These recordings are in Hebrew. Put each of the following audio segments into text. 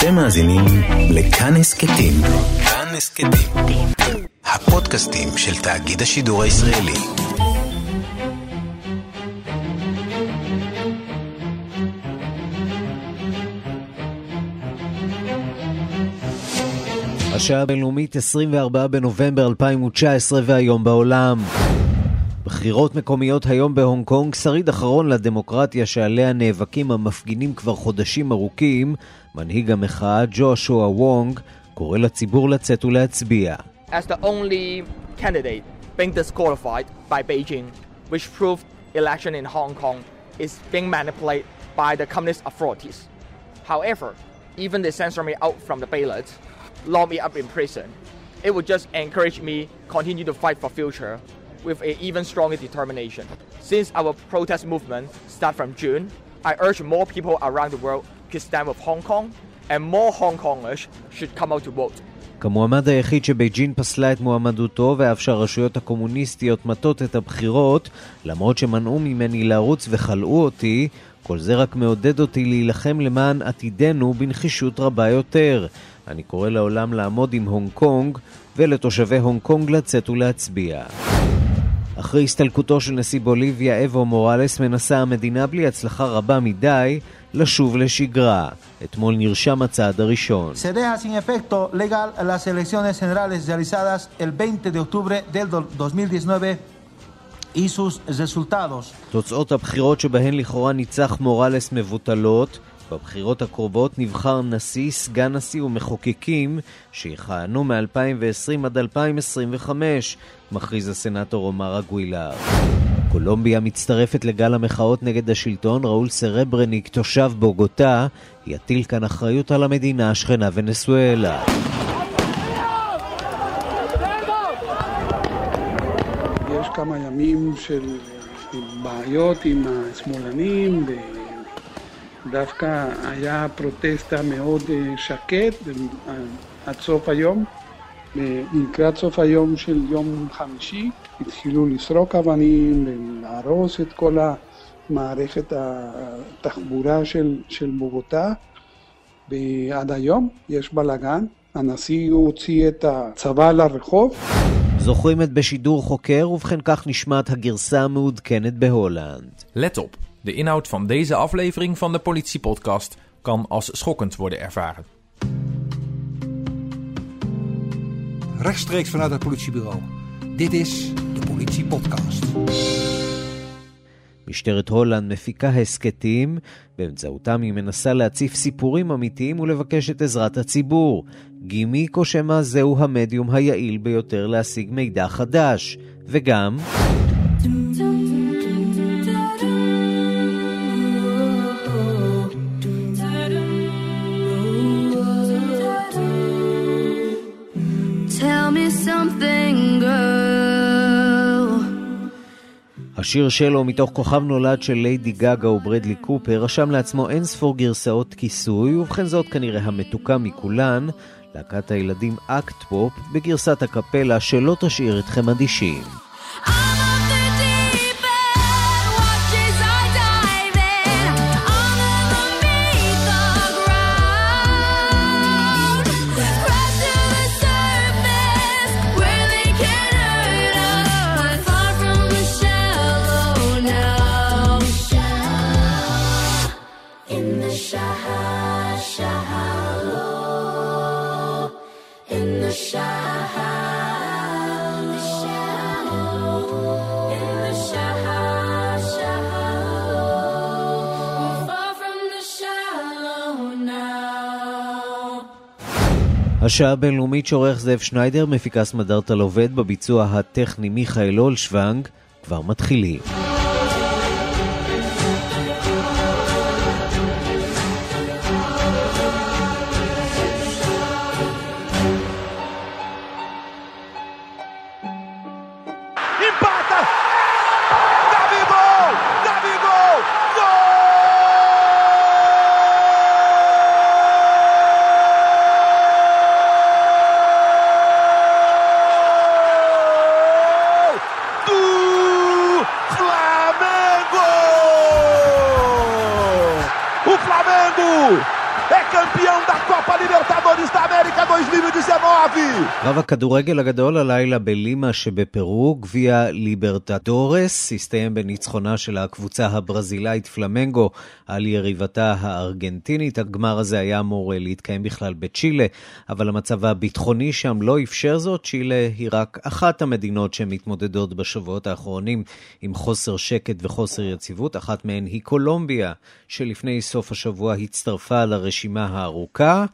אתם מאזינים לכאן הסכתים. כאן הסכתים. הפודקאסטים של תאגיד השידור הישראלי. השעה הבינלאומית 24 בנובמבר 2019 והיום בעולם. בחירות מקומיות היום בהונג קונג, שריד אחרון לדמוקרטיה שעליה נאבקים המפגינים כבר חודשים ארוכים, מנהיג המחאה ג'ושוע וונג קורא לציבור לצאת ולהצביע. as the only candidate being disqualified by Beijing, which proved election in Hong Kong is being manipulated by the communist authorities. However, even they censor me out from the ballot, lock me up in prison, it would just encourage me continue to fight for future with an even stronger determination. Since our protest movement start from June, I urge more people around the world to stand with Hong Kong, and more Hong Kongers should come out to vote. כמועמד היחיד שבייג'ין פסלה את מועמדותו ואף שהרשויות הקומוניסטיות מטות את הבחירות, למרות שמנעו ממני לרוץ וכלאו אותי, כל זה רק מעודד אותי להילחם למען עתידנו בנחישות רבה יותר. אני קורא לעולם לעמוד עם הונג קונג ולתושבי הונג קונג לצאת ולהצביע. אחרי הסתלקותו של נשיא בוליביה אבו מוראלס מנסה המדינה בלי הצלחה רבה מדי לשוב לשגרה. אתמול נרשם הצעד הראשון. Se deja sin efecto legal las elecciones generales realizadas el 20 de octubre del do- 2019 y sus resultados. תוצאות הבחירות שבהן לכאורה ניצח מוראלס מבוטלות. בבחירות הקרובות נבחר נשיא, סגן נשיא ומחוקקים שיכהנו מ-2020 עד 2025, מכריז הסנאטור עומר אגווילר. קולומביה מצטרפת לגל המחאות נגד השלטון, ראול סרברניק, תושב בוגוטה, יטיל כאן אחריות על המדינה השכנה ונסואלה. יש כמה ימים של בעיות עם השמאלנים, ודווקא היה protesta מאוד אה, שקט אה, עד סוף היום. לקראת סוף היום של יום חמישי התחילו לסרוק אבנים ולהרוס את כל המערכת התחבורה של, של בוגוטה ועד היום יש בלאגן. הנשיא הוציא את הצבא לרחוב זוכרים את בשידור חוקר, ובכן כך נשמעת הגרסה המעודכנת בהולנד. Op, de inhoud van deze aflevering van de Politiepodcast kan als schokkend worden ervaren. rechtstreeks vanuit het politiebureau. Dit is de Politie Podcast. משטרת הולנד מפיקה הסכתים, באמצעותם היא מנסה להציף סיפורים אמיתיים ולבקש את עזרת הציבור. גימיק או שמא זהו המדיום היעיל ביותר להשיג מידע חדש. וגם... השיר שלו מתוך כוכב נולד של ליידי גאגה וברדלי קופר רשם לעצמו אין ספור גרסאות כיסוי, ובכן זאת כנראה המתוקה מכולן, להקת הילדים Acapop בגרסת אקפלה שלא תשאיר אתכם אדישים. השעה הבינלאומית שעורך זאב שניידר, מפיקה סמדארטה עובד בביצוע הטכני מיכאל אולשוונג, כבר מתחילים. קרב הכדורגל הגדול הלילה בלימה שבפרו, גביע ליברטדורס, הסתיים בניצחונה של הקבוצה הברזילאית פלמנגו על יריבתה הארגנטינית. הגמר הזה היה אמור אה, להתקיים בכלל בצ'ילה, אבל המצב הביטחוני שם לא אפשר זאת. צ'ילה היא רק אחת המדינות שמתמודדות בשבועות האחרונים עם חוסר שקט וחוסר יציבות. אחת מהן היא קולומביה, שלפני סוף השבוע הצטרפה לרשימה הארוכה.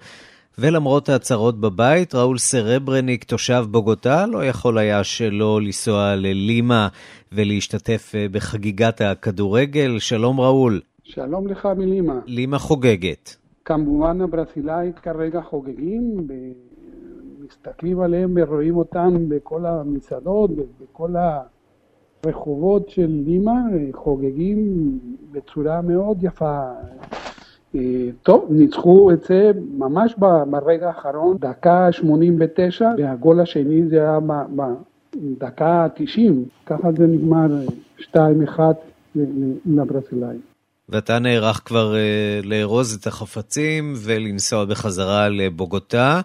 ולמרות ההצהרות בבית, ראול סרברניק, תושב בוגוטה, לא יכול היה שלא לנסוע ללימה ולהשתתף אה, בחגיגת הכדורגל. שלום ראול. שלום לך מלימה. לימה חוגגת. כמובן הברזילאית כרגע חוגגים, מסתכלים עליהם ורואים אותם בכל המסעדות, בכל הרחובות של לימה, חוגגים בצורה מאוד יפה. אה, טוב, ניצחו את זה ממש ברגע האחרון, דקה 89, והגול השני זה היה בדקה 90, ככה זה נגמר אה, 2-1 ל- ל- לברזילאים. ואתה נערך כבר אה, לארוז את החפצים ולנסוע בחזרה לבוגוטה.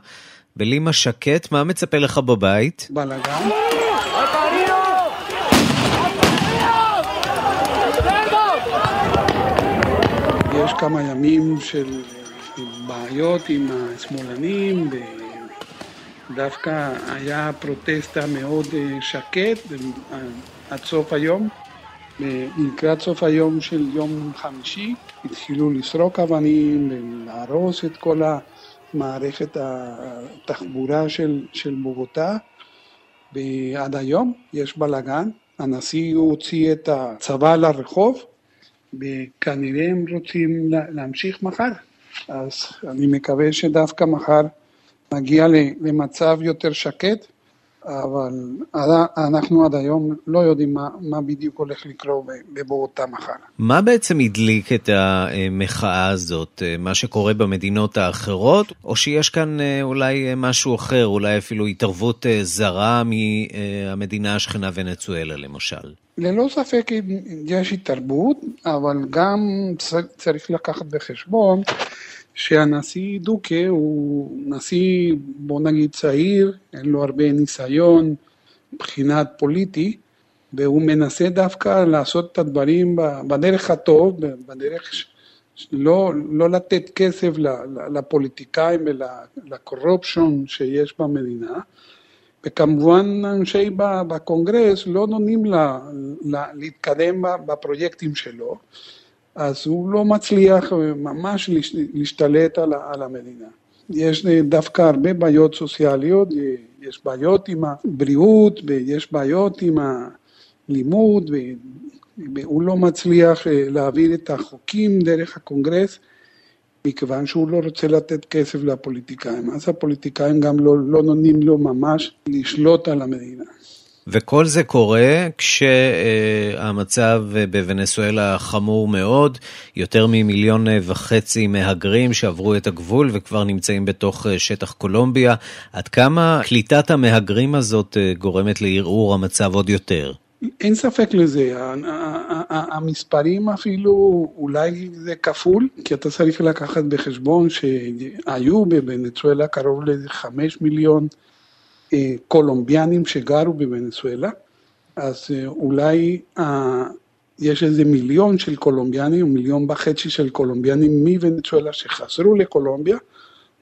בלימה שקט, מה מצפה לך בבית? בלאגן. יש כמה ימים של בעיות עם השמאלנים, ודווקא היה פרוטסטה מאוד אה, שקט אה, עד סוף היום. לקראת סוף היום של יום חמישי התחילו לסרוק אבנים ולהרוס את כל המערכת התחבורה של, של בוגוטה ועד היום יש בלאגן. הנשיא הוציא את הצבא לרחוב וכנראה הם רוצים לה- להמשיך מחר. אז אני מקווה שדווקא מחר נגיע למצב יותר שקט, אבל אנחנו עד היום לא יודעים מה, מה בדיוק הולך לקרות ב- בבוגוטה מחר. מה בעצם הדליק את המחאה הזאת? אה, מה שקורה במדינות האחרות? או שיש כאן אה, אולי אה, משהו אחר, אולי אפילו התערבות זרה מהמדינה השכנה ונצואלה למשל? ללא ספק יש התערבות, אבל גם צריך לקחת בחשבון שהנשיא דוקה הוא נשיא, בוא נגיד צעיר, אין לו הרבה ניסיון מבחינת פוליטי, והוא מנסה דווקא לעשות את הדברים בדרך הטוב, בדרך ש- לא, לתת כסף לפוליטיקאים ולקורופשון שיש במדינה. וכמובן אנשי בקונגרס לא נותנים לה, לה, להתקדם בפרויקטים שלו, אז הוא לא מצליח ממש להש- להשתלט על, על המדינה. יש דווקא הרבה בעיות סוציאליות, יש בעיות עם הבריאות ויש בעיות עם הלימוד, והוא לא מצליח אה, להעביר את החוקים דרך הקונגרס. מכיוון שהוא לא רוצה לתת כסף לפוליטיקאים, אז הפוליטיקאים גם לא, לא נותנים לו ממש לשלוט על המדינה. וכל זה קורה כשהמצב בוונצואלה חמור מאוד, יותר ממיליון וחצי מהגרים שעברו את הגבול וכבר נמצאים בתוך שטח קולומביה. עד כמה קליטת המהגרים הזאת גורמת לערעור המצב עוד יותר? אין ספק לזה, המספרים אפילו אולי זה כפול, כי אתה צריך לקחת בחשבון שהיו בוונצואלה קרוב לחמש מיליון אה, קולומביאנים שגרו בוונצואלה, אז אה, אולי אה, יש איזה מיליון של קולומביאנים, מיליון וחצי של קולומביאנים מוונצואלה שחזרו לקולומביה,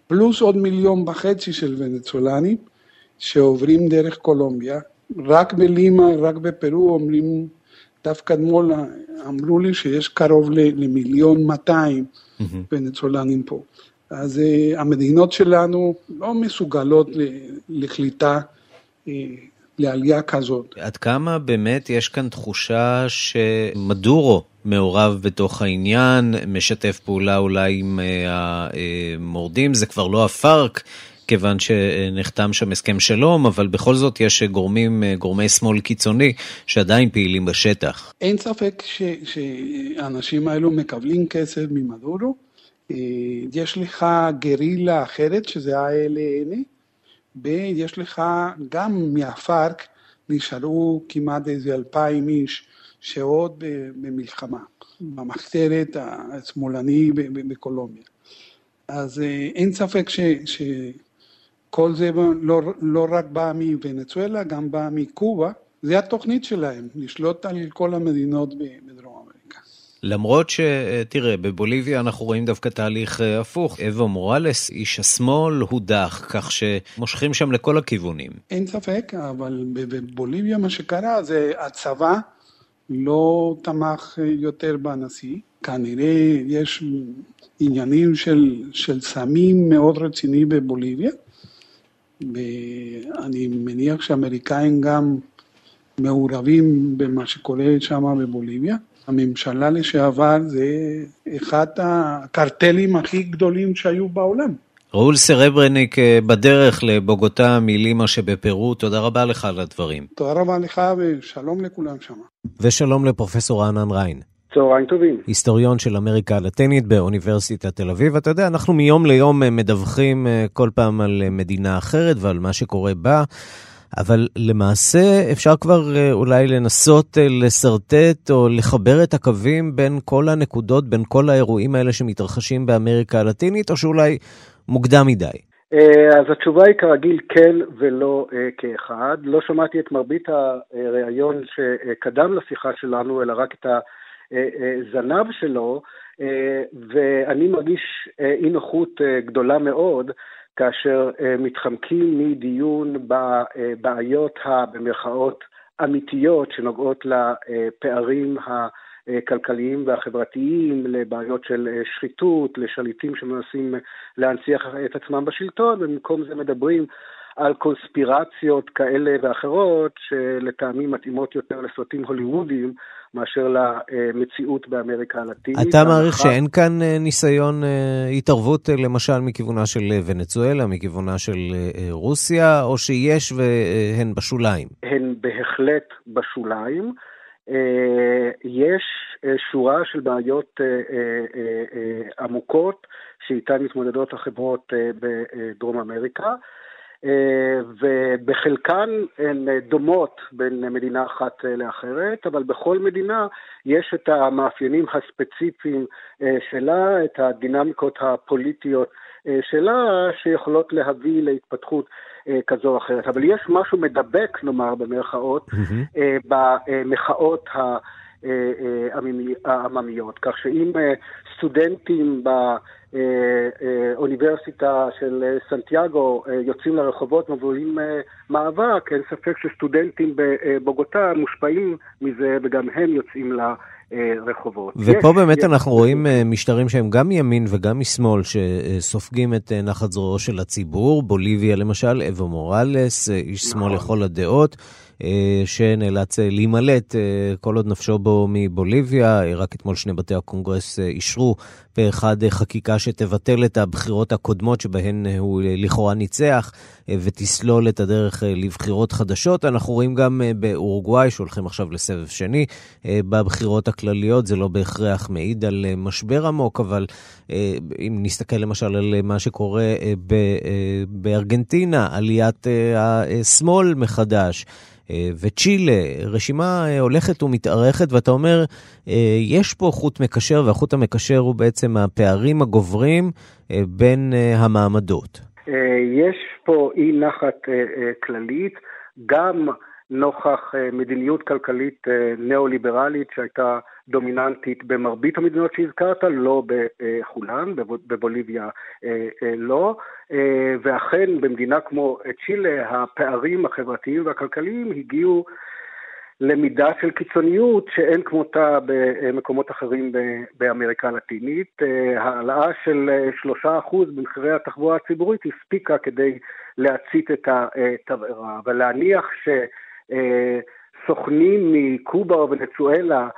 פלוס עוד מיליון וחצי של ונצואלנים שעוברים דרך קולומביה. רק בלימה, רק בפרו אומרים, דווקא אתמול אמרו לי שיש קרוב ל- למיליון 200 ונצואלנים פה. אז אה, המדינות שלנו לא מסוגלות לקליטה, אה, לעלייה כזאת. עד כמה באמת יש כאן תחושה שמדורו מעורב בתוך העניין, משתף פעולה אולי עם אה, המורדים, זה כבר לא הפארק. כיוון שנחתם שם הסכם שלום, אבל בכל זאת יש גורמים, גורמי שמאל קיצוני שעדיין פעילים בשטח. אין ספק שהאנשים האלו מקבלים כסף ממדורו. יש לך גרילה אחרת, שזה ה-LN, ויש לך גם מהפארק נשארו כמעט איזה אלפיים איש שעוד במלחמה, במחתרת השמאלני בקולומביה. אז אה, אין ספק ש, שכל זה לא, לא רק בא מוונצואלה, גם בא מקובה. זה התוכנית שלהם, לשלוט על כל המדינות בדרום. למרות שתראה, בבוליביה אנחנו רואים דווקא תהליך אה, הפוך. אבו מוראלס, איש השמאל, הודח, כך שמושכים שם לכל הכיוונים. אין ספק, אבל בבוליביה מה שקרה זה הצבא לא תמך אה, יותר בנשיא. כנראה יש עניינים של, של סמים מאוד רציני בבוליביה, ואני מניח שהאמריקאים גם מעורבים במה שקורה שם בבוליביה. הממשלה לשעבר זה אחד הקרטלים הכי גדולים שהיו בעולם. ראול סרברניק אה, בדרך לבוגוטה מלימה שבפרו, תודה רבה לך על הדברים. תודה רבה לך ושלום לכולם שם. ושלום לפרופסור רענן ריין. צהריים טובים. היסטוריון של אמריקה הלטינית באוניברסיטת תל אביב. אתה יודע, אנחנו מיום ליום אה, מדווחים אה, כל פעם על מדינה אחרת ועל מה שקורה בה, אבל למעשה אפשר כבר אה, אולי לנסות אה, לשרטט או לחבר את הקווים בין כל הנקודות, בין כל האירועים האלה שמתרחשים באמריקה הלטינית, או שאולי מוקדם מדי. אה, אז התשובה היא כרגיל כן ולא כאחד. לא שמעתי את מרבית הריאיון שקדם לשיחה שלנו, אלא רק את הזנב שלו, ואני מרגיש אי נוחות גדולה מאוד כאשר אה, מתחמקים מדיון בבעיות במרכאות אמיתיות שנוגעות לפערים הכלכליים והחברתיים, לבעיות של אה, שחיתות, לשליטים שמנסים להנציח את עצמם בשלטון, ובמקום זה מדברים על קונספירציות כאלה ואחרות, שלטעמי מתאימות יותר לסרטים הוליוודיים מאשר למציאות באמריקה הלטינית. אתה מעריך שאין כאן אה, ניסיון אה, התערבות, אה, למשל, מכיוונה של ונצואלה, מכיוונה של רוסיה, או שיש והן בשוליים? הן בהחלט בשוליים. יש שורה של בעיות עמוקות שאיתן מתמודדות החברות בדרום אמריקה. אה, ובחלקן הן דומות בין מדינה אחת אה, לאחרת, אבל בכל מדינה יש את המאפיינים הספציפיים אה, שלה, את הדינמיקות הפוליטיות שלה, שיכולות להביא להתפתחות כזו או אחרת. אבל יש משהו מדבק, נאמר, במרכאות, במחאות ה... אה, אה, העממי- העממיות, כך שאם אה, סטודנטים באוניברסיטה של סנטיאגו יוצאים לרחובות ומובילים אה, מאבק, אין ספק שסטודנטים בבוגוטה מושפעים מזה וגם הם יוצאים לרחובות. ופה יש- באמת יש- אנחנו רואים משטרים שהם גם מימין וגם משמאל, שסופגים את נחת זרועו של הציבור. בוליביה למשל, אבו מוראלס, אה, איש שמאל נכון. לכל הדעות. אה, שנאלץ אה, להימלט אה, כל עוד נפשו בו מבוליביה. רק אתמול שני בתי הקונגרס אישרו פה אחד אה, חקיקה שתבטל את הבחירות הקודמות שבהן הוא לכאורה ניצח ותסלול את הדרך לבחירות חדשות. אנחנו רואים גם באורוגוואי שהולכים עכשיו לסבב שני בבחירות הכלליות. זה לא בהכרח מעיד על משבר עמוק, אבל אם נסתכל למשל על מה שקורה בארגנטינה, עליית השמאל מחדש. אה, וצ'ילה, רשימה אה, הולכת ומתארכת, ואתה אומר, אה, יש פה חוט מקשר, והחוט המקשר הוא בעצם הפערים הגוברים בין המעמדות. יש פה אי נחת כללית, גם נוכח מדיניות כלכלית ניאו-ליברלית שהייתה דומיננטית במרבית המדינות שהזכרת, לא בכולן, בב- בבוליביה אה, אה, לא, אה, ואכן במדינה כמו צ'ילה הפערים החברתיים והכלכליים הגיעו למידה של קיצוניות שאין כמותה במקומות אחרים באמריקה הלטינית. אה, העלאה של שלושה אחוז במחירי התחבורה הציבורית הספיקה כדי להצית את התבערה, אבל להניח שסוכנים מקובה או ונצואלה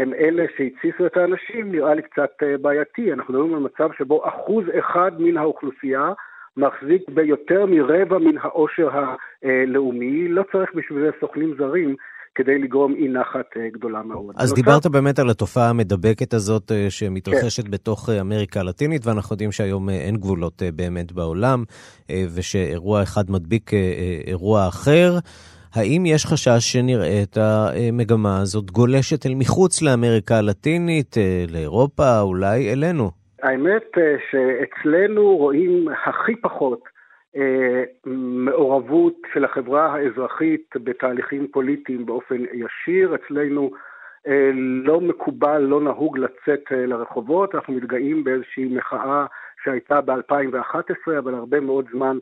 הם אלה שהתסיסו את האנשים, נראה לי קצת אה, בעייתי. אנחנו מדברים על מצב שבו אחוז אחד מן האוכלוסייה מחזיק ביותר מרבע מן העושר הלאומי, לא צריך בשביל זה סוכנים זרים כדי לגרום אי נחת אה, גדולה מאוד. אז דיברת באמת על התופעה המדבקת הזאת אה, שמתרחשת בתוך אה, אמריקה הלטינית, ואנחנו יודעים שהיום אה, אין גבולות אה, באמת בעולם, אה, ושאירוע אחד מדביק אה, אה, אירוע אחר. האם יש חשש שנראה את המגמה הזאת גולשת אל מחוץ לאמריקה הלטינית, אה, לאירופה, אולי אלינו? האמת אה, שאצלנו רואים הכי פחות אה, מעורבות של החברה האזרחית בתהליכים פוליטיים באופן ישיר. אצלנו לא מקובל, לא נהוג לצאת לרחובות. אנחנו מתגאים באיזושהי מחאה שהייתה ב-2011, אבל הרבה מאוד זמן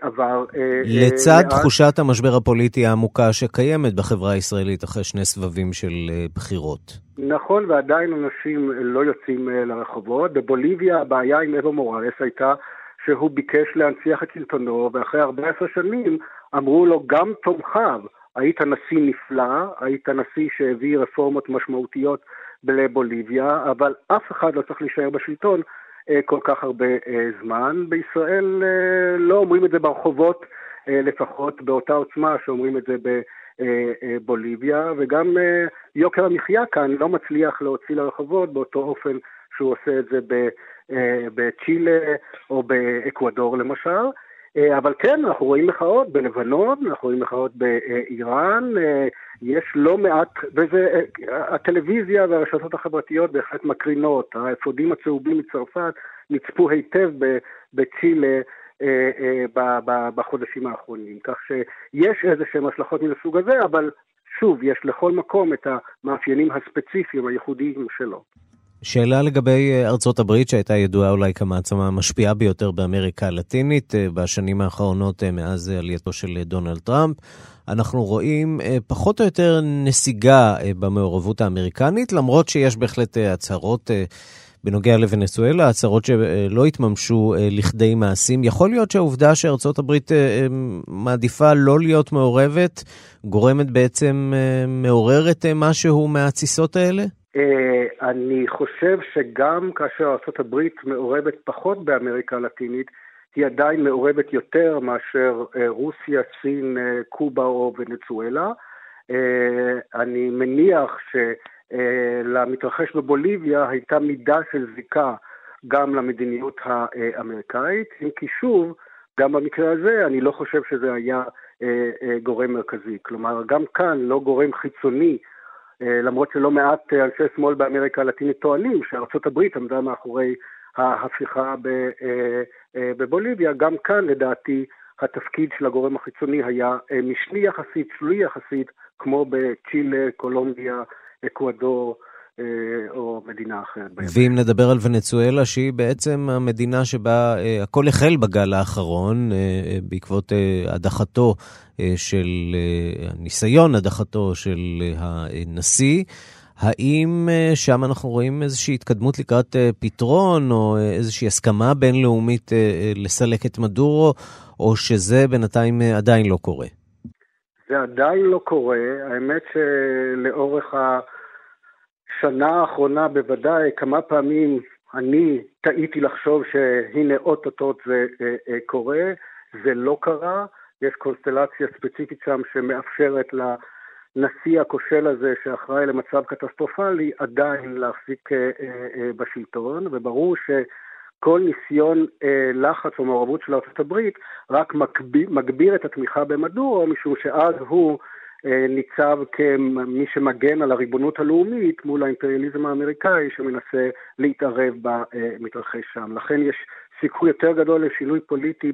עבר. אה, אה, לצד מאז. תחושת המשבר הפוליטי העמוקה שקיימת בחברה הישראלית אחרי שני סבבים של אה, בחירות. נכון, ועדיין אנשים לא יוצאים אה, לרחובות. בבוליביה הבעיה עם אבו מורלס הייתה שהוא ביקש להנציח את שלטונו, ואחרי 14 שנים אמרו לו גם תומכיו, היית נשיא נפלא, היית נשיא שהביא רפורמות משמעותיות לבוליביה, אבל אף אחד לא צריך להישאר בשלטון אה, כל כך הרבה אה, זמן. בישראל אה, לא אומרים את זה ברחובות, אה, לפחות באותה עוצמה שאומרים את זה ב... אה, אה, בוליביה, וגם אה, יוקר המחיה כאן לא מצליח להוציא לרחובות באותו אופן שהוא עושה את זה אה, בצ'ילה או באקוודור למשל. אה, אבל כן, אנחנו רואים מחאות בלבנון, אנחנו רואים מחאות באיראן, אה, יש לא מעט, וזה, אה, הטלוויזיה והרשתות החברתיות בהחלט מקרינות, האפודים הצהובים מצרפת נצפו היטב בצ'ילה בחודשים האחרונים, כך שיש איזה שהן השלכות מן הסוג הזה, אבל שוב, יש לכל מקום את המאפיינים הספציפיים הייחודיים שלו. שאלה לגבי אה, ארצות הברית, שהייתה ידועה אולי כמעצמה המשפיעה ביותר באמריקה הלטינית אה, בשנים האחרונות אה, מאז עלייתו של דונלד טראמפ. אנחנו רואים פחות או יותר נסיגה במעורבות האמריקנית, למרות שיש בהחלט הצהרות בנוגע לוונצואלה, הצהרות שלא התממשו לכדי מעשים. יכול להיות שהעובדה שארצות הברית מעדיפה לא להיות מעורבת, גורמת בעצם, מעוררת משהו מהתסיסות האלה? אה, אני חושב שגם כאשר ארה"ב מעורבת פחות באמריקה הלטינית, היא עדיין מעורבת יותר מאשר אה, רוסיה, סין, אה, קובה או ונצואלה. אני מניח שלמתרחש בבוליביה הייתה מידה של זיקה גם למדיניות האמריקאית, אם כי שוב, גם במקרה הזה אני לא חושב שזה היה גורם מרכזי. כלומר, גם כאן לא גורם חיצוני למרות שלא מעט אה, אנשי שמאל באמריקה הלטינית טוענים שארצות הברית עמדה מאחורי ההפיכה אה, אה, בבוליביה, גם כאן לדעתי התפקיד של הגורם החיצוני היה אה, משני יחסית, שלי יחסית, כמו בצ'ילה, קולומביה, אקוודור אה, או מדינה אחרת. ואם נדבר על ונצואלה, שהיא בעצם המדינה שבה אה, הכל החל בגל האחרון, אה, אה, בעקבות הדחתו של, ניסיון הדחתו של הנשיא, האם שם אנחנו רואים איזושהי התקדמות לקראת פתרון, או איזושהי הסכמה בינלאומית לסלק את מדורו, או שזה בינתיים עדיין לא קורה? זה עדיין לא קורה. האמת שלאורך השנה האחרונה בוודאי, כמה פעמים אני טעיתי לחשוב שהנה אוטוטוט זה אה, אה, קורה, זה לא קרה. יש קונסטלציה ספציפית שם שמאפשרת לנשיא הכושל הזה, שאחראי למצב קטסטרופלי, עדיין להחזיק אה, בשלטון, וברור ש... כל ניסיון אה, לחץ או מעורבות של הברית רק מגביר, מגביר את התמיכה במדורו, משום שאז הוא ניצב כמי שמגן על הריבונות הלאומית מול האימפריאליזם האמריקאי שמנסה להתערב במתרחש שם. לכן יש סיכוי יותר גדול לשינוי פוליטי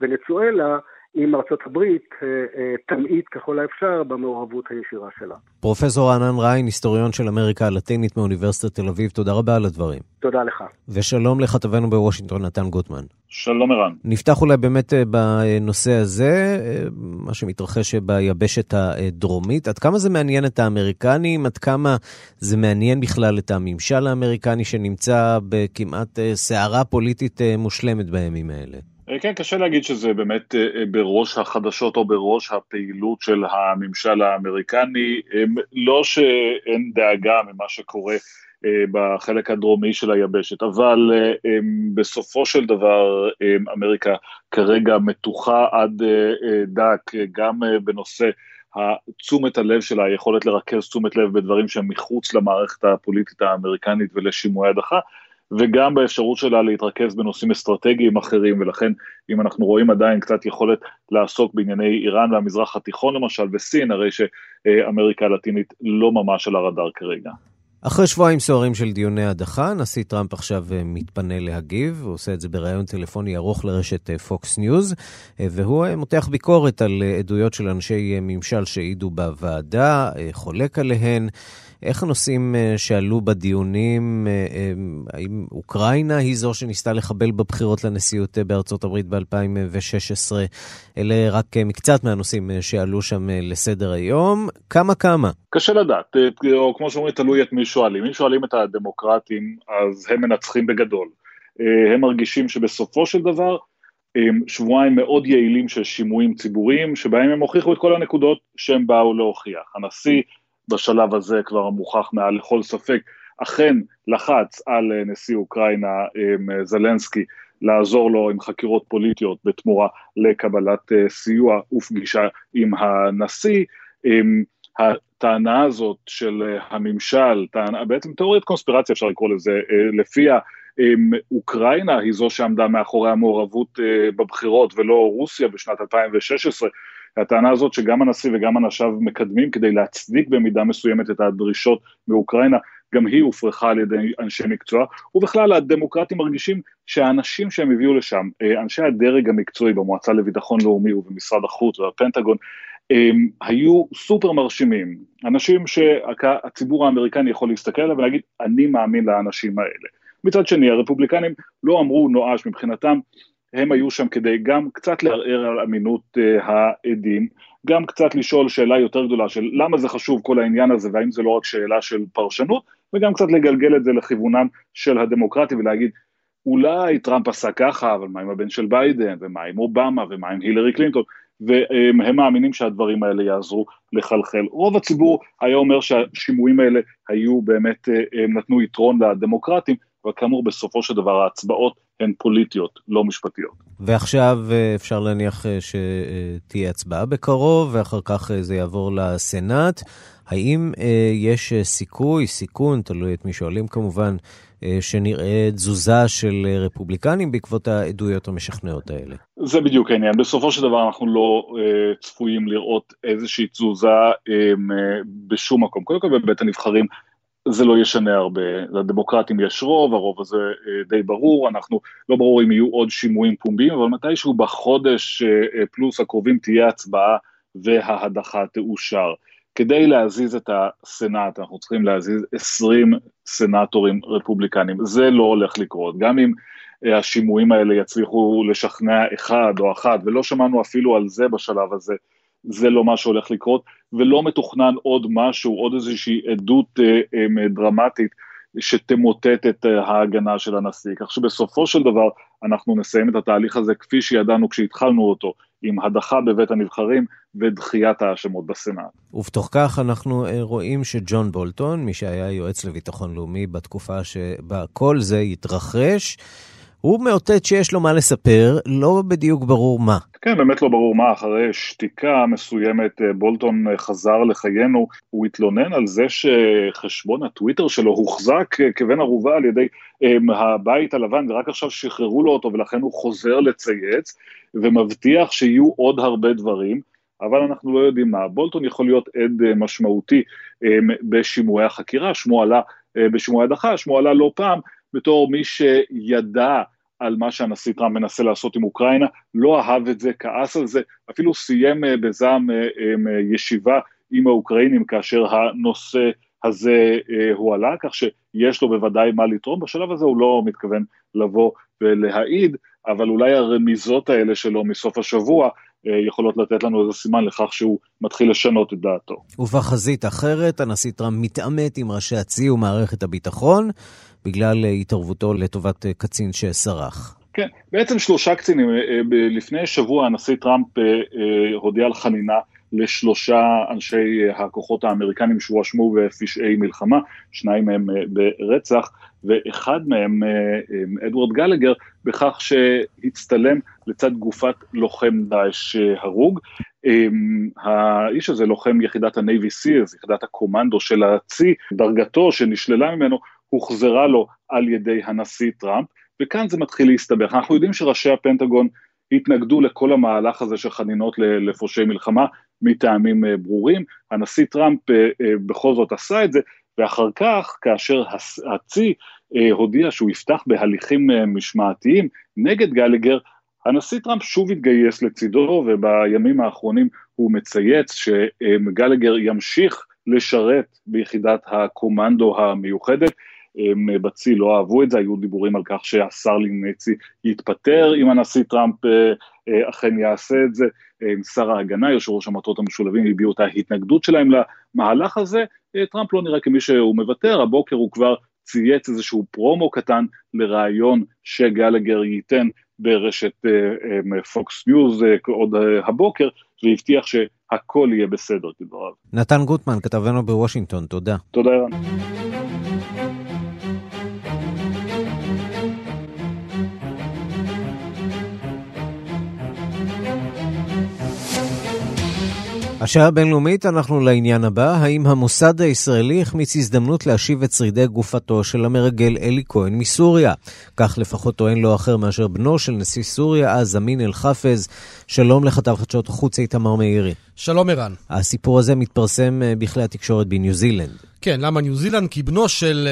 בוונצואלה אם ארצות הברית אה, אה, תמעיט ככל האפשר במעורבות הישירה שלה. פרופסור רענן ריין, היסטוריון של אמריקה הלטינית מאוניברסיטת תל אביב, תודה רבה על הדברים. תודה לך. ושלום לכתבנו בוושינגטון, נתן גוטמן. שלום ערן. נפתח אולי באמת אה, בנושא הזה, מה שמתרחש ביבשת הדרומית. עד כמה זה מעניין את האמריקנים? עד כמה זה מעניין בכלל את הממשל האמריקני שנמצא בכמעט סערה פוליטית מושלמת בימים האלה? כן, קשה להגיד שזה באמת בראש החדשות או בראש הפעילות של הממשל האמריקני. לא שאין דאגה ממה שקורה בחלק הדרומי של היבשת, אבל בסופו של דבר אמריקה כרגע מתוחה עד דק, גם בנושא תשומת הלב שלה, היכולת לרכז תשומת לב בדברים שהם מחוץ למערכת הפוליטית האמריקנית ולשימועי הדחה. וגם באפשרות שלה להתרכז בנושאים אסטרטגיים אחרים, ולכן אם אנחנו רואים עדיין קצת יכולת לעסוק בענייני איראן והמזרח התיכון למשל, וסין, הרי שאמריקה הלטינית לא ממש על הרדאר כרגע. אחרי שבועיים סוערים של דיוני הדחה, נשיא טראמפ עכשיו אה, מתפנה להגיב, הוא עושה את זה בריאיון טלפוני ארוך לרשת פוקס ניוז, והוא אה, מותח ביקורת על אה, עדויות של אנשי אה, ממשל שהעידו בוועדה, אה, חולק עליהן. איך הנושאים אה, שעלו בדיונים, אה, האם אוקראינה היא זו שניסתה לחבל בבחירות לנשיאות אה, בארצות הברית ב-2016? אלה רק מקצת מהנושאים שעלו שם לסדר היום. כמה כמה? קשה לדעת, או כמו שאומרים, תלוי את מי שואלים. אם שואלים את הדמוקרטים, אז הם מנצחים בגדול. הם מרגישים שבסופו של דבר, שבועיים מאוד יעילים של שימועים ציבוריים, שבהם הם הוכיחו את כל הנקודות שהם באו להוכיח. הנשיא בשלב הזה כבר מוכח מעל לכל ספק, אכן לחץ על אה, נשיא אוקראינה אה, זלנסקי לעזור לו עם חקירות פוליטיות בתמורה לקבלת אה, סיוע ופגישה עם הנשיא. אה, הטענה הזאת של הממשל, טענה, בעצם תיאוריית קונספירציה אפשר לקרוא לזה, לפיה אוקראינה היא זו שעמדה מאחורי המעורבות בבחירות ולא רוסיה בשנת 2016, הטענה הזאת שגם הנשיא וגם אנשיו מקדמים כדי להצדיק במידה מסוימת את הדרישות מאוקראינה, גם היא הופרכה על ידי אנשי מקצוע, ובכלל הדמוקרטים מרגישים שהאנשים שהם הביאו לשם, אה, אנשי הדרג המקצועי במועצה לביטחון לאומי ובמשרד החוץ והפנטגון, הם היו סופר מרשימים, אנשים שהציבור האמריקני יכול להסתכל עליהם ולהגיד, אני מאמין לאנשים האלה. מצד שני, הרפובליקנים לא אמרו נואש מבחינתם, הם היו שם כדי גם קצת לערער על אמינות uh, העדים, גם קצת לשאול שאלה יותר גדולה של למה זה חשוב כל העניין הזה והאם זה לא רק שאלה של פרשנות, וגם קצת לגלגל את זה לכיוונם של הדמוקרטים ולהגיד, אולי טראמפ עשה ככה, אבל מה עם הבן של ביידן, ומה עם אובמה, ומה עם הילרי קלינטון, והם מאמינים שהדברים האלה יעזרו לחלחל. רוב הציבור היה אומר שהשימועים האלה היו באמת, הם נתנו יתרון לדמוקרטים, אבל כאמור בסופו של דבר ההצבעות הן פוליטיות, לא משפטיות. ועכשיו אפשר להניח שתהיה הצבעה בקרוב, ואחר כך זה יעבור לסנאט. האם יש סיכוי, סיכון, תלוי את מי שואלים כמובן, שנראה תזוזה של רפובליקנים בעקבות העדויות המשכנעות האלה? זה בדיוק העניין. בסופו של דבר אנחנו לא צפויים לראות איזושהי תזוזה בשום מקום. קודם כל בבית הנבחרים זה לא ישנה הרבה. לדמוקרטים יש רוב, הרוב הזה uh, די ברור, אנחנו לא ברור אם יהיו עוד שימועים פומביים, אבל מתישהו בחודש uh, פלוס הקרובים תהיה הצבעה וההדחה תאושר. כדי להזיז את הסנאט, אנחנו צריכים להזיז 20 סנאטורים רפובליקנים. זה לא הולך לקרות. גם אם השימועים האלה יצליחו לשכנע אחד או אחת, ולא שמענו אפילו על זה בשלב הזה, זה לא מה שהולך לקרות, ולא מתוכנן עוד משהו, עוד איזושהי עדות אה, אה, דרמטית שתמוטט את אה, ההגנה של הנשיא. כך שבסופו של דבר אנחנו נסיים את התהליך הזה כפי שידענו כשהתחלנו אותו, עם הדחה בבית הנבחרים ודחיית האשמות בסנאט. ובתוך כך אנחנו רואים שג'ון בולטון, מי שהיה יועץ לביטחון לאומי בתקופה שבה כל זה התרחש, הוא מאותת שיש לו מה לספר, לא בדיוק ברור מה. כן, באמת לא ברור מה, אחרי שתיקה מסוימת בולטון חזר לחיינו, הוא התלונן על זה שחשבון הטוויטר שלו הוחזק כבן ערובה על ידי הבית הלבן, ורק עכשיו שחררו לו אותו ולכן הוא חוזר לצייץ, ומבטיח שיהיו עוד הרבה דברים. אבל אנחנו לא יודעים מה. בולטון יכול להיות עד משמעותי בשימועי החקירה, שמו עלה בשימועי הדחה, שמו עלה לא פעם בתור מי שידע על מה שהנשיא טראמפ מנסה לעשות עם אוקראינה, לא אהב את זה, כעס על זה, אפילו סיים בזעם ישיבה עם האוקראינים כאשר הנושא הזה הועלה, כך שיש לו בוודאי מה לתרום, בשלב הזה הוא לא מתכוון לבוא ולהעיד, אבל אולי הרמיזות האלה שלו מסוף השבוע יכולות לתת לנו איזה סימן לכך שהוא מתחיל לשנות את דעתו. ובחזית אחרת, הנשיא טראמפ מתעמת עם ראשי הצי ומערכת הביטחון בגלל התערבותו לטובת קצין שסרח. כן, בעצם שלושה קצינים. לפני שבוע הנשיא טראמפ הודיע על חנינה לשלושה אנשי הכוחות האמריקנים שהואשמו בפשעי מלחמה, שניים מהם ברצח, ואחד מהם, אדוארד גלגר, בכך שהצטלם לצד גופת לוחם דאעש הרוג. האיש הזה לוחם יחידת ה-Navy Seals, יחידת הקומנדו של הצי, דרגתו שנשללה ממנו, הוחזרה לו על ידי הנשיא טראמפ, וכאן זה מתחיל להסתבך. אנחנו יודעים שראשי הפנטגון התנגדו לכל המהלך הזה של חנינות לפושעי מלחמה, מטעמים ברורים. הנשיא טראמפ בכל זאת עשה את זה, ואחר כך, כאשר הצ- הצי אה, הודיע שהוא יפתח בהליכים אה, משמעתיים נגד גלגר, הנשיא טראמפ שוב התגייס לצידו, ובימים האחרונים הוא מצייץ שגלגר ימשיך לשרת ביחידת הקומנדו המיוחדת. הם בצי לא אהבו את זה, היו דיבורים על כך שהשר לענייני צי יתפטר אם הנשיא טראמפ אה, אה, אכן יעשה את זה. אה, שר ההגנה, יושב ראש המטות המשולבים, הביעו את ההתנגדות שלהם למהלך הזה. אה, טראמפ לא נראה כמי שהוא מוותר, הבוקר הוא כבר צייץ איזשהו פרומו קטן לראיון שגלגר ייתן ברשת פוקס ניוז עוד אה, הבוקר, והבטיח שהכל יהיה בסדר כדבריו. נתן גוטמן, כתבנו בוושינגטון, תודה. תודה ערן. השעה הבינלאומית, אנחנו לעניין הבא. האם המוסד הישראלי החמיץ הזדמנות להשיב את שרידי גופתו של המרגל אלי כהן מסוריה? כך לפחות טוען לא אחר מאשר בנו של נשיא סוריה, אז אמין אל-חפז. שלום לכתב חדשות החוץ איתמר מאירי. שלום ערן. הסיפור הזה מתפרסם אה, בכלי התקשורת בניו זילנד. כן, למה ניו זילנד? כי בנו של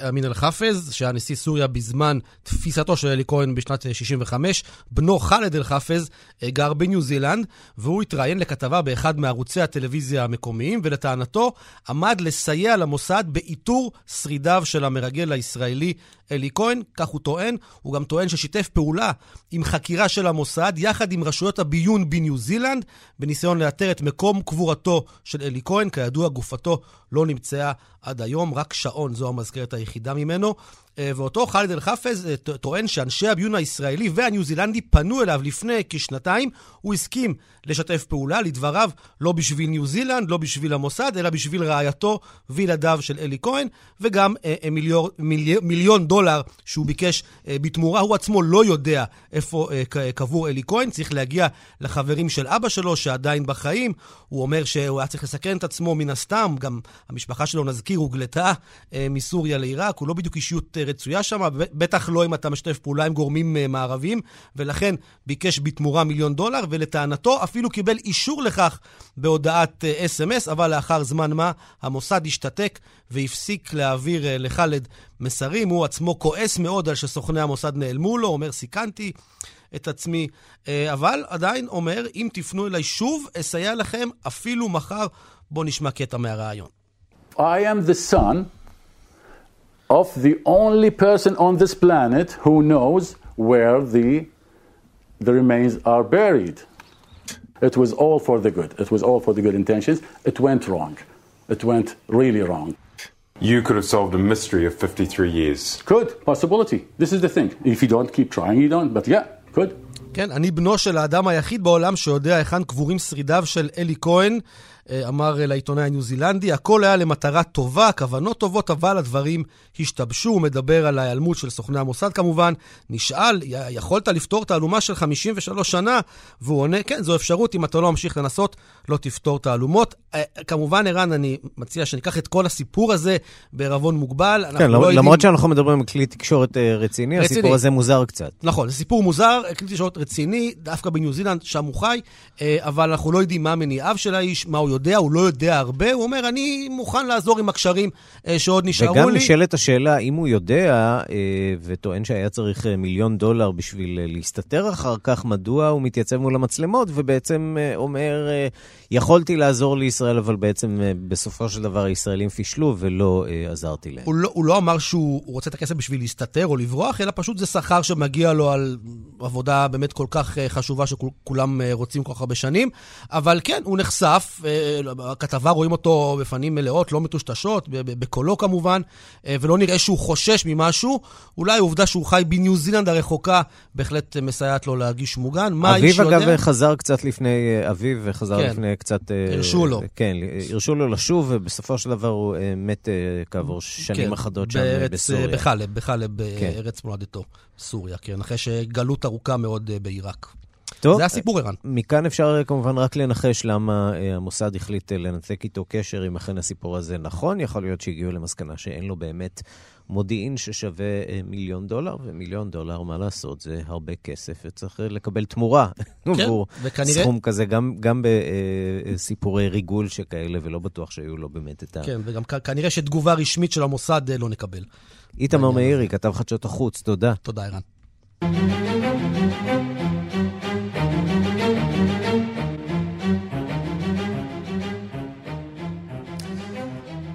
אה, אמין אל-חפז, שהיה נשיא סוריה בזמן תפיסתו של אלי כהן בשנת אה, 65, בנו ח'אלד אל-חפז אה, גר בניו זילנד, והוא התראיין לכתבה באחד מערוצי הטלוויזיה המקומיים, ולטענתו עמד לסייע למוסד באיתור שרידיו של המרגל הישראלי אלי כהן, כך הוא טוען. הוא גם טוען ששיתף פעולה עם חקירה של המוסד, יחד עם רשויות הביון בניו זילנד, בניסיון לאתר את מקום קבורתו של אלי כהן. כידוע, גופתו לא נמצאה עד היום, רק שעון, זו המזכרת היחידה ממנו. אה, ואותו חאלד אל-חפז אה, טוען שאנשי הביון הישראלי והניו זילנדי פנו אליו לפני כשנתיים. הוא הסכים לשתף פעולה, לדבריו, לא בשביל ניו זילנד, לא בשביל המוסד, אלא בשביל רעייתו וילדיו של אלי כהן, וגם אה, מיליור, מיליון, מיליון דולר שהוא ביקש בתמורה. הוא עצמו לא יודע איפה קבור אלי כהן, צריך להגיע לחברים של אבא שלו שעדיין בחיים. הוא אומר שהוא היה צריך לסכן את עצמו מן הסתם, גם המשפחה שלו, נזכיר, הוגלתה מסוריה לעיראק, הוא לא בדיוק אישיות רצויה שם, בטח לא אם אתה משתף פעולה עם גורמים אה, מערביים, ולכן ביקש בתמורה מיליון דולר, ולטענתו אפילו קיבל אישור לכך בהודעת אה, אס.אם.אס, אבל לאחר זמן מה המוסד השתתק והפסיק להעביר אה, לח'אלד מסרים. הוא עצמו כועס מאוד על שסוכני המוסד נעלמו לו, אומר, סיכנתי את עצמי, אה, אבל עדיין אומר, אם תפנו אליי שוב, אסייע לכם אפילו מחר. בואו נשמע קטע מהראיון. I am the son of the only person on this planet who knows where the, the remains are buried. It was all for the good. It was all for the good intentions. It went wrong. It went really wrong. You could have solved a mystery of 53 years. Could, possibility. This is the thing. If you don't keep trying, you don't. But yeah, could. כן, אני בנו של האדם היחיד בעולם שיודע היכן קבורים שרידיו של אלי כהן, אה, אמר לעיתונאי הניו זילנדי. הכל היה למטרה טובה, כוונות טובות, אבל הדברים השתבשו. הוא מדבר על ההיעלמות של סוכני המוסד כמובן. נשאל, "י- יכולת לפתור תעלומה של 53 שנה? והוא עונה, כן, זו אפשרות, אם אתה לא ממשיך לנסות, לא תפתור תעלומות. אה, כמובן, ערן, אני מציע שניקח את כל הסיפור הזה בערבון מוגבל. כן, לא יודעים- למרות שאנחנו מדברים על כלי תקשורת אה, רציני, רציני. הסיפור הזה מוזר קצת. נכון, זה סיפור מוזר, כלי תקשורת רציני, דווקא בניו זילנד, שם הוא חי, אה, אבל אנחנו לא יודעים מה מניעיו של האיש, מה הוא יודע, הוא לא יודע הרבה, הוא אומר, אני מוכן לעזור עם הקשרים אה, שעוד נשארו לי. וגם נשאלת השאלה, אם הוא יודע, אה, וטוען שהיה צריך אה, מיליון דולר בשביל להסתתר אחר כך, מדוע הוא מתייצב מול המצלמות ובעצם אומר, יכולתי לעזור לישראל, אבל בעצם בסופו של דבר הישראלים פישלו ולא עזרתי להם. הוא לא, הוא לא אמר שהוא הוא רוצה את הכסף בשביל להסתתר או לברוח, אלא פשוט זה שכר שמגיע לו על עבודה באמת כל כך חשובה שכולם רוצים כל כך הרבה שנים. אבל כן, הוא נחשף, בכתבה רואים אותו בפנים מלאות, לא מטושטשות, בקולו כמובן, אה, ולא נראה שהוא חושש ממשהו. אולי העובדה שהוא חי בניו זילנד הרחוקה בהחלט מסייעת לו להרגיש מוגן. מה האיש אביו, יודע? אגב, חזר קצת לפני, אה, אביו חזר כן. לפני קצת... אה, הרשו לו. כן, הרשו לו לשוב, ובסופו של דבר הוא מת כעבור שנים כן, אחדות שם בארץ, בסוריה. בחלב, בחלב, כן. בארץ מולדתו, סוריה, כן, אחרי שגלות ארוכה מאוד בעיראק. טוב, זה הסיפור, ערן. מכאן אפשר אה, כמובן רק לנחש למה אה, המוסד החליט אה, לנתק איתו קשר, אם אכן הסיפור הזה נכון. יכול להיות שהגיעו למסקנה שאין לו באמת מודיעין ששווה מיליון דולר, ומיליון דולר, מה לעשות, זה הרבה כסף, וצריך לקבל תמורה עבור וכנראה- סכום כזה, גם, גם בסיפורי ריגול שכאלה, ולא בטוח שהיו לו באמת את ה... כן, וגם כנראה שתגובה רשמית של המוסד לא נקבל. איתמר מאירי, כתב חדשות החוץ, תודה. תודה, ערן.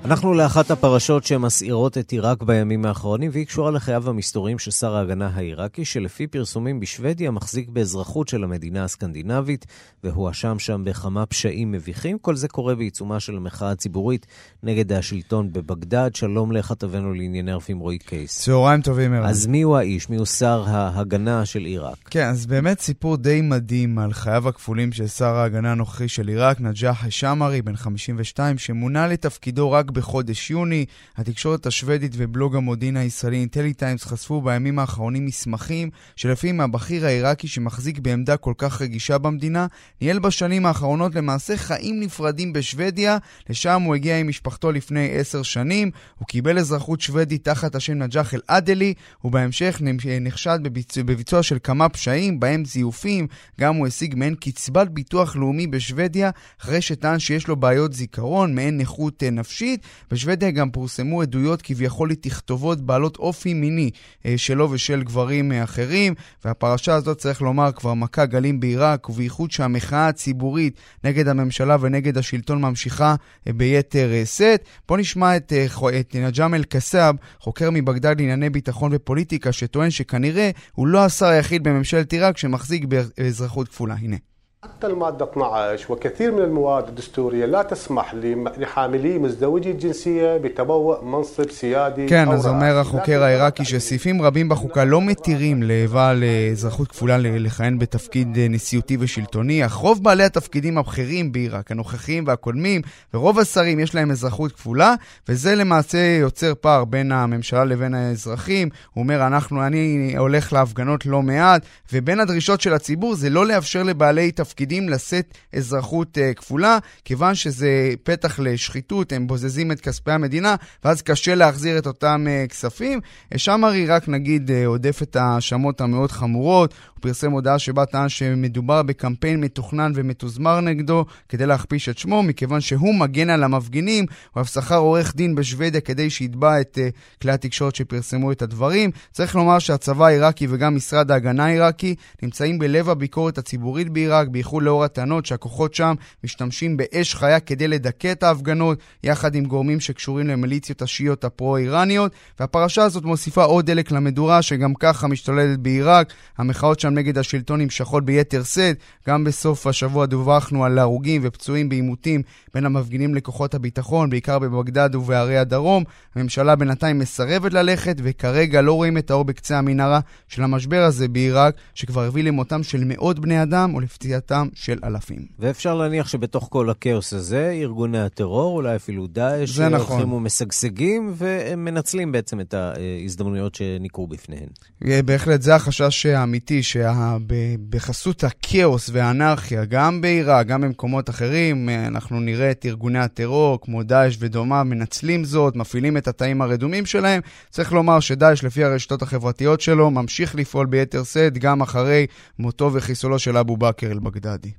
אנחנו לאחת הפרשות שמסעירות את עיראק בימים האחרונים, והיא קשורה לחייו המסתוריים של שר ההגנה העיראקי, שלפי פרסומים בשוודיה מחזיק באזרחות של המדינה הסקנדינבית, והואשם שם בכמה פשעים מביכים. כל זה קורה בעיצומה של המחאה הציבורית נגד השלטון בבגדד. שלום לכתבנו לענייני ערבים רועי קייס. צהריים טובים, ערן. אז מי הוא האיש? מי הוא שר ההגנה של עיראק? כן, אז באמת סיפור די מדהים על חייו הכפולים של שר ההגנה הנוכחי של עיראק, נג'אח א-שמארי, בן 52, שמונה לתפקידו רק בחודש יוני. התקשורת השוודית ובלוג המודיעין הישראלי אינטלי טיימס חשפו בימים האחרונים מסמכים שלפיהם הבכיר העיראקי שמחזיק בעמדה כל כך רגישה במדינה, ניהל בשנים האחרונות למעשה חיים נפרדים בשוודיה, לשם הוא הגיע עם משפחתו לפני עשר שנים, הוא קיבל אזרחות שוודית תחת השם נג'אח אל-עדלי, ובהמשך נחשד בביצוע, בביצוע של כמה פשעים, בהם זיופים, גם הוא השיג מעין קצבת ביטוח לאומי בשוודיה, אחרי שטען שיש לו בעיות זיכרון, מעין נכות אה, נפשית. בשוודיה גם פורסמו עדויות כביכול לתכתובות בעלות אופי מיני אה, שלו ושל גברים אה, אחרים, והפרשה הזאת, צריך לומר, כבר מכה גלים בעיראק, ובייחוד שהמחאה הציבורית נגד הממשלה ונגד השלטון ממשיכה אה, ביתר שאת. בואו נשמע את, את נג'אם אל-קסאב, חוקר מבגדד לענייני ביטחון ופוליטיקה, שטוען שכנראה הוא לא השר היחיד בממשלת עיראק שמחזיק באזרחות כפולה. הנה. حتى المادة 12 وكثير من المواد الدستورية لا تسمح لم- لحاملي مزدوجي الجنسية بتبوء منصب سيادي כן, أو אז אומר رئاسي. החוקר העיראקי שסעיפים רבים בחוקה לא מתירים לבעל אה, אזרחות כפולה ל- לכהן בתפקיד אה, נשיאותי ושלטוני, אך רוב בעלי התפקידים הבכירים בעיראק, הנוכחיים והקודמים, ורוב השרים יש להם אזרחות כפולה, וזה למעשה יוצר פער בין הממשלה לבין האזרחים. הוא אומר, אנחנו, אני הולך להפגנות לא מעט, ובין הדרישות של הציבור זה לא לאפשר לבעלי תפקידים לשאת אזרחות אה, כפולה, כיוון שזה פתח לשחיתות, הם בוזזים את כספי המדינה, ואז קשה להחזיר את אותם אה, כספים. אה, שמרי רק נגיד הודף את ההאשמות המאוד חמורות, פרסם הודעה שבה טען שמדובר בקמפיין מתוכנן ומתוזמר נגדו כדי להכפיש את שמו, מכיוון שהוא מגן על המפגינים, הוא אף שכר עורך דין בשוודיה כדי שיתבע את אה, כלי התקשורת שפרסמו את הדברים. צריך לומר שהצבא העיראקי וגם משרד ההגנה העיראקי נמצאים בלב הביקורת הציבורית בעיראק, בייחוד לאור הטענות שהכוחות שם משתמשים באש חיה כדי לדכא את ההפגנות, יחד עם גורמים שקשורים למיליציות השיעיות הפרו-איראניות, והפרשה הזאת מוסיפה עוד דלק למדורה שגם ככה משתוללת בעיראק. המחאות שם נגד השלטון נמשכות ביתר שאת. גם בסוף השבוע דווחנו על הרוגים ופצועים בעימותים בין המפגינים לכוחות הביטחון, בעיקר בבגדד ובערי הדרום. הממשלה בינתיים מסרבת ללכת, וכרגע לא רואים את האור בקצה המנהרה של המשבר הזה בעיראק, שכבר הביא למותם של מאות בני אדם ולפציעתם של אלפים. ואפשר להניח שבתוך כל הכאוס הזה, ארגוני הטרור, אולי אפילו דאעש, זה נכון. ומשגשגים, והם מנצלים בעצם את ההזדמנויות שניקרו בפניהן. אה, בהחלט, זה החשש האמיתי, שבחסות הכאוס והאנרכיה, גם בעיראק, גם במקומות אחרים, אה, אנחנו נראה את ארגוני הטרור, כמו דאעש ודומיו, מנצלים זאת, מפעילים את התאים הרדומים שלהם. צריך לומר שדאעש, לפי הרשתות החברתיות שלו, ממשיך לפעול ביתר שאת, גם אחרי מותו וחיסולו של אבו בכר אל-בגדדי.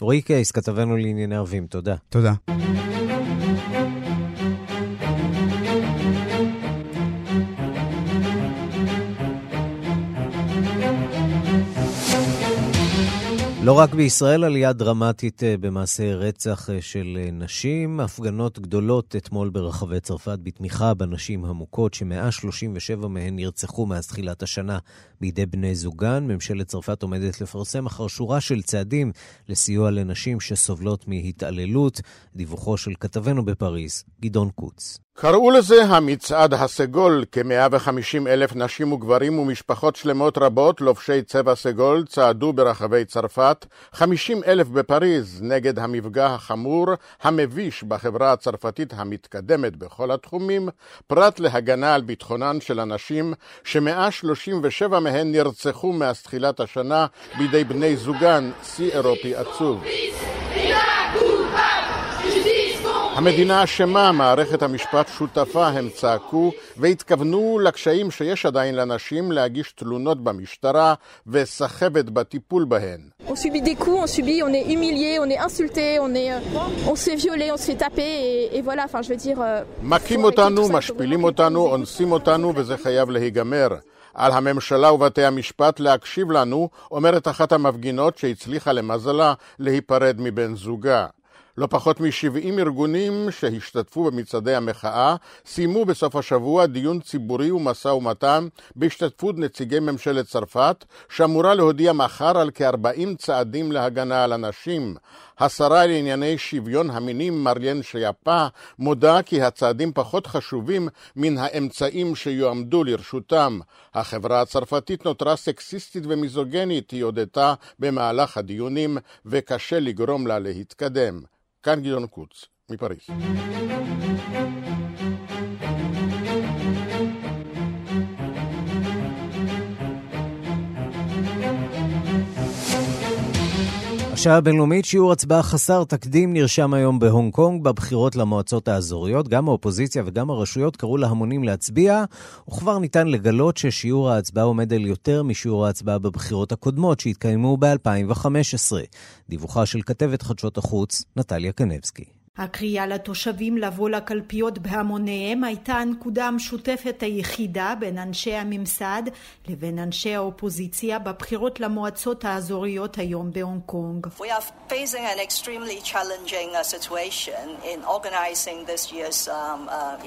רועי קייס, כתבנו לענייני ערבים, תודה. תודה. לא רק בישראל עלייה דרמטית אה, במעשי רצח אה, של אה, נשים, הפגנות גדולות אתמול ברחבי צרפת בתמיכה בנשים המוכות, ש-137 מהן נרצחו מאז תחילת השנה בידי בני זוגן. ממשלת צרפת עומדת לפרסם אחר שורה של צעדים לסיוע לנשים שסובלות מהתעללות. דיווחו של כתבנו בפריז, גדעון קוץ. קראו לזה המצעד הסגול, כ-150 אלף נשים וגברים ומשפחות שלמות רבות לובשי צבע סגול צעדו ברחבי צרפת, 50 אלף בפריז נגד המפגע החמור, המביש בחברה הצרפתית המתקדמת בכל התחומים, פרט להגנה על ביטחונן של הנשים, ש-137 מהן נרצחו מאז תחילת השנה בידי בני זוגן, שיא אירופי עצוב. המדינה אשמה, מערכת המשפט שותפה, הם צעקו, והתכוונו לקשיים שיש עדיין לנשים להגיש תלונות במשטרה וסחבת בטיפול בהן. On subit des coups, on subit, on est humilié, on est insulté, on est, on se fait violer, on se fait taper, et, et voilà, enfin je veux dire... מכים אותנו, משפילים אותנו, אונסים אותנו, וזה חייב להיגמר. על הממשלה ובתי המשפט להקשיב לנו, אומרת אחת המפגינות שהצליחה למזלה להיפרד מבן זוגה. לא פחות מ-70 ארגונים שהשתתפו במצעדי המחאה סיימו בסוף השבוע דיון ציבורי ומשא ומתן בהשתתפות נציגי ממשלת צרפת, שאמורה להודיע מחר על כ-40 צעדים להגנה על הנשים. השרה לענייני שוויון המינים מריאן שיאפה מודה כי הצעדים פחות חשובים מן האמצעים שיועמדו לרשותם. החברה הצרפתית נותרה סקסיסטית ומיזוגנית, היא הודתה במהלך הדיונים, וקשה לגרום לה להתקדם. כאן גדעון קוץ, מפריז. השעה הבינלאומית, שיעור הצבעה חסר תקדים נרשם היום בהונג קונג בבחירות למועצות האזוריות. גם האופוזיציה וגם הרשויות קראו להמונים להצביע, וכבר ניתן לגלות ששיעור ההצבעה עומד על יותר משיעור ההצבעה בבחירות הקודמות שהתקיימו ב-2015. דיווחה של כתבת חדשות החוץ, נטליה קנבסקי. הקריאה לתושבים לבוא לקלפיות בהמוניהם הייתה הנקודה המשותפת היחידה בין אנשי הממסד לבין אנשי האופוזיציה בבחירות למועצות האזוריות היום בהונג קונג. Uh, um, uh,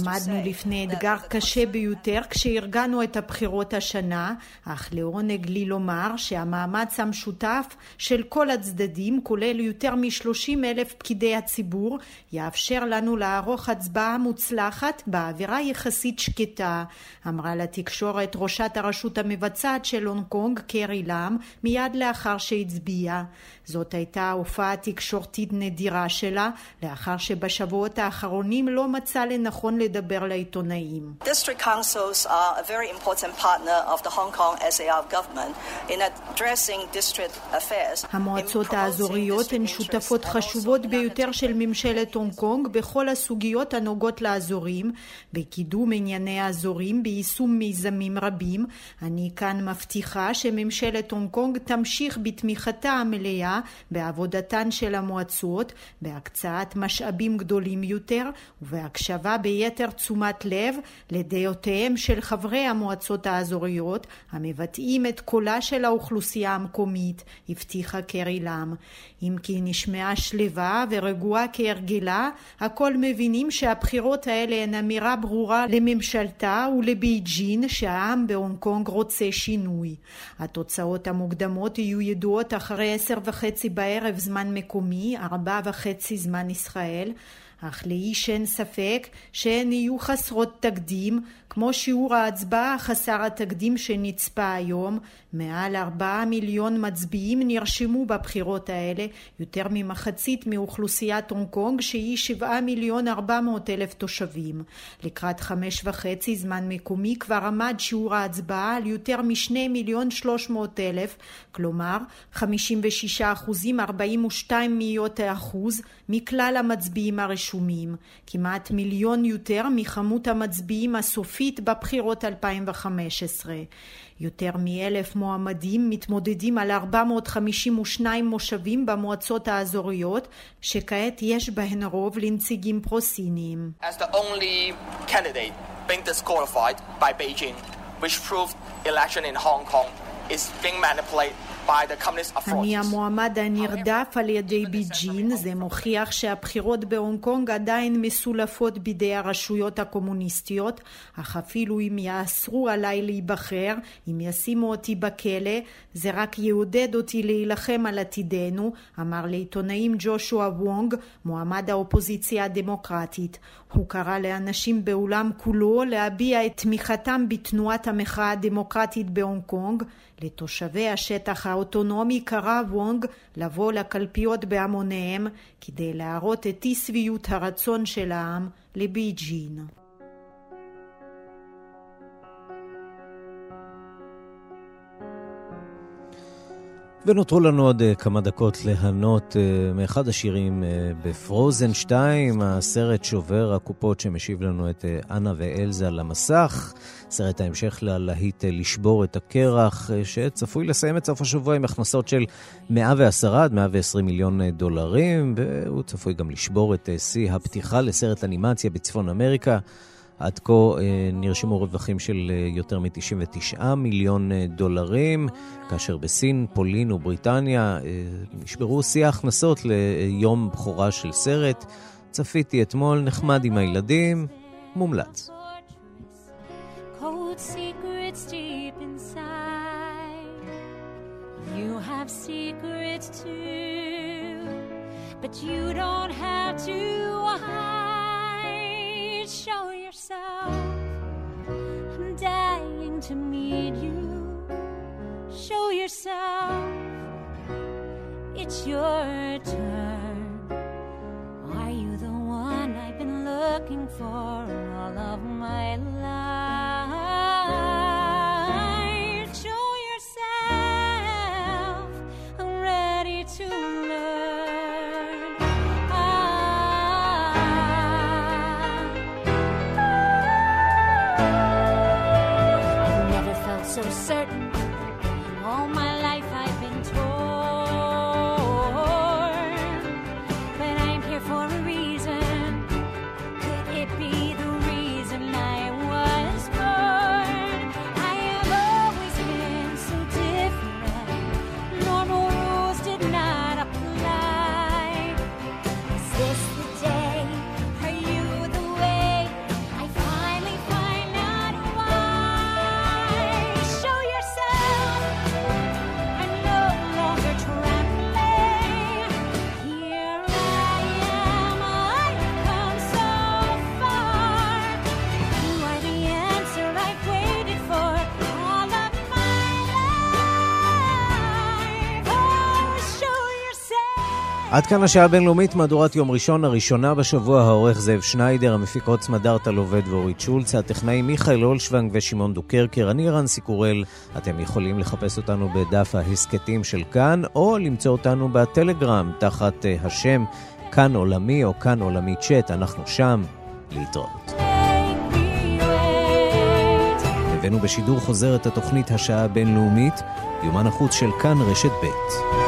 עמדנו לפני אתגר קשה ביותר כשארגנו את הבחירות השנה, אך לעונג לי לומר שהמאמץ המשותף של כל הצדדים, כולל יותר מ-30 אלף פקידי הציבור, יאפשר לנו לערוך הצבעה מוצלחת באווירה יחסית שקטה, אמרה לתקשורת ראשת הרשות המבצעת של הונג קונג, קרי לאם, מיד לאחר שהצביעה. זאת הייתה הופעה תקשורתית נדירה שלה, לאחר שבשבועות האחרונים לא מצא לנכון לדבר לעיתונאים. District councils are a very important partner of the Hong Kong SAR government in addressing district affairs. המועצות האזוריות הן שותפות חשובות ביותר של ממשלת הונג קונג בכל הסוגיות הנוגעות לאזורים, בקידום ענייני האזורים, ביישום מיזמים רבים. אני כאן מבטיחה שממשלת הונג קונג תמשיך בתמיכתה המלאה בעבודתן של המועצות, בהקצאת משאבים גדולים יותר ובהקשבה ביתר תשומת לב לדעותיהם של חברי המועצות האזוריות המבטאים את קולה של האוכלוסייה המקומית, הבטיחה קרי לאם. אם כי נשמעה שלווה ורגועה כהרגלה, הכל מבינים שהבחירות האלה הן אמירה ברורה לממשלתה ולבייג'ין שהעם בהונג קונג רוצה שינוי. התוצאות המוקדמות יהיו ידועות אחרי עשר וחצי בערב זמן מקומי, ארבע וחצי זמן ישראל. אך לאיש אין ספק שהן יהיו חסרות תקדים, כמו שיעור ההצבעה חסר התקדים שנצפה היום. מעל ארבעה מיליון מצביעים נרשמו בבחירות האלה, יותר ממחצית מאוכלוסיית הונג קונג שהיא שבעה מיליון ארבע מאות אלף תושבים. לקראת חמש וחצי זמן מקומי כבר עמד שיעור ההצבעה על יותר משני מיליון שלוש מאות אלף, כלומר חמישים ושישה אחוזים ארבעים ושתיים מאיות האחוז מכלל המצביעים הרשומים, כמעט מיליון יותר מכמות המצביעים הסופית בבחירות 2015. יותר מאלף מועמדים מתמודדים על 452 מושבים במועצות האזוריות, שכעת יש בהן רוב לנציגים Beijing, which proved election in Hong Kong is being manipulated אני. המועמד הנרדף על ידי ביג'ין, זה מוכיח שהבחירות בהונג קונג עדיין מסולפות בידי הרשויות הקומוניסטיות, אך אפילו אם יאסרו עליי להיבחר, אם ישימו אותי בכלא, זה רק יעודד אותי להילחם על עתידנו, אמר לעיתונאים ג'ושוע וונג, מועמד האופוזיציה הדמוקרטית. הוא קרא לאנשים בעולם כולו להביע את תמיכתם בתנועת המחאה הדמוקרטית בהונג קונג. לתושבי השטח האוטונומי קרא וונג לבוא לקלפיות בהמוניהם כדי להראות את אי שביעות הרצון של העם לבייג'ין. ונותרו לנו עוד אה, כמה דקות ליהנות אה, מאחד השירים אה, בפרוזן 2, הסרט שובר הקופות שמשיב לנו את אה, אנה ואלזה למסך. סרט ההמשך ללהיט לשבור את הקרח, אה, שצפוי לסיים את סוף השבוע עם הכנסות של 110 עד 120 מיליון דולרים, והוא צפוי גם לשבור את שיא הפתיחה לסרט אנימציה בצפון אמריקה. עד כה אה, נרשמו רווחים של אה, יותר מ-99 מיליון אה, דולרים, כאשר בסין, פולין ובריטניה נשברו שיא ההכנסות ליום בכורה של סרט. צפיתי אתמול, נחמד עם הילדים, מומלץ. You have secrets too, but you don't have to. I'm dying to meet you. Show yourself. It's your turn. Are you the one I've been looking for all of my life? עד כאן השעה הבינלאומית, מהדורת יום ראשון, הראשונה בשבוע, העורך זאב שניידר, המפיק עוצמה דרטל עובד ואורית שולץ, הטכנאי מיכאל אולשוונג ושמעון דוקרקר, אני רנסי קורל. אתם יכולים לחפש אותנו בדף ההסכתים של כאן, או למצוא אותנו בטלגרם, תחת אה, השם כאן עולמי או כאן עולמי צ'אט, אנחנו שם, להתראות. הבאנו בשידור חוזר את התוכנית השעה הבינלאומית, יומן החוץ של כאן רשת ב'.